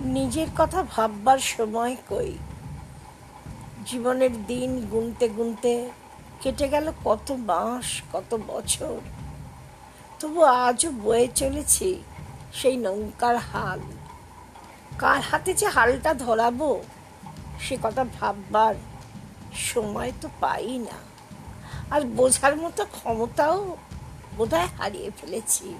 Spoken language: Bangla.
নিজের কথা ভাববার সময় কই? জীবনের দিন গুনতে গুনতে কেটে গেল কত মাস, কত বছর। তবু আজও বয়ে চলেছি সেই নৌকার হাল। কার হাতে যে হালটা ধরাবো, সে কথা ভাববার সময় তো পাই না। আর বোঝার মতো ক্ষমতাও বোধহয় হারিয়ে ফেলেছি।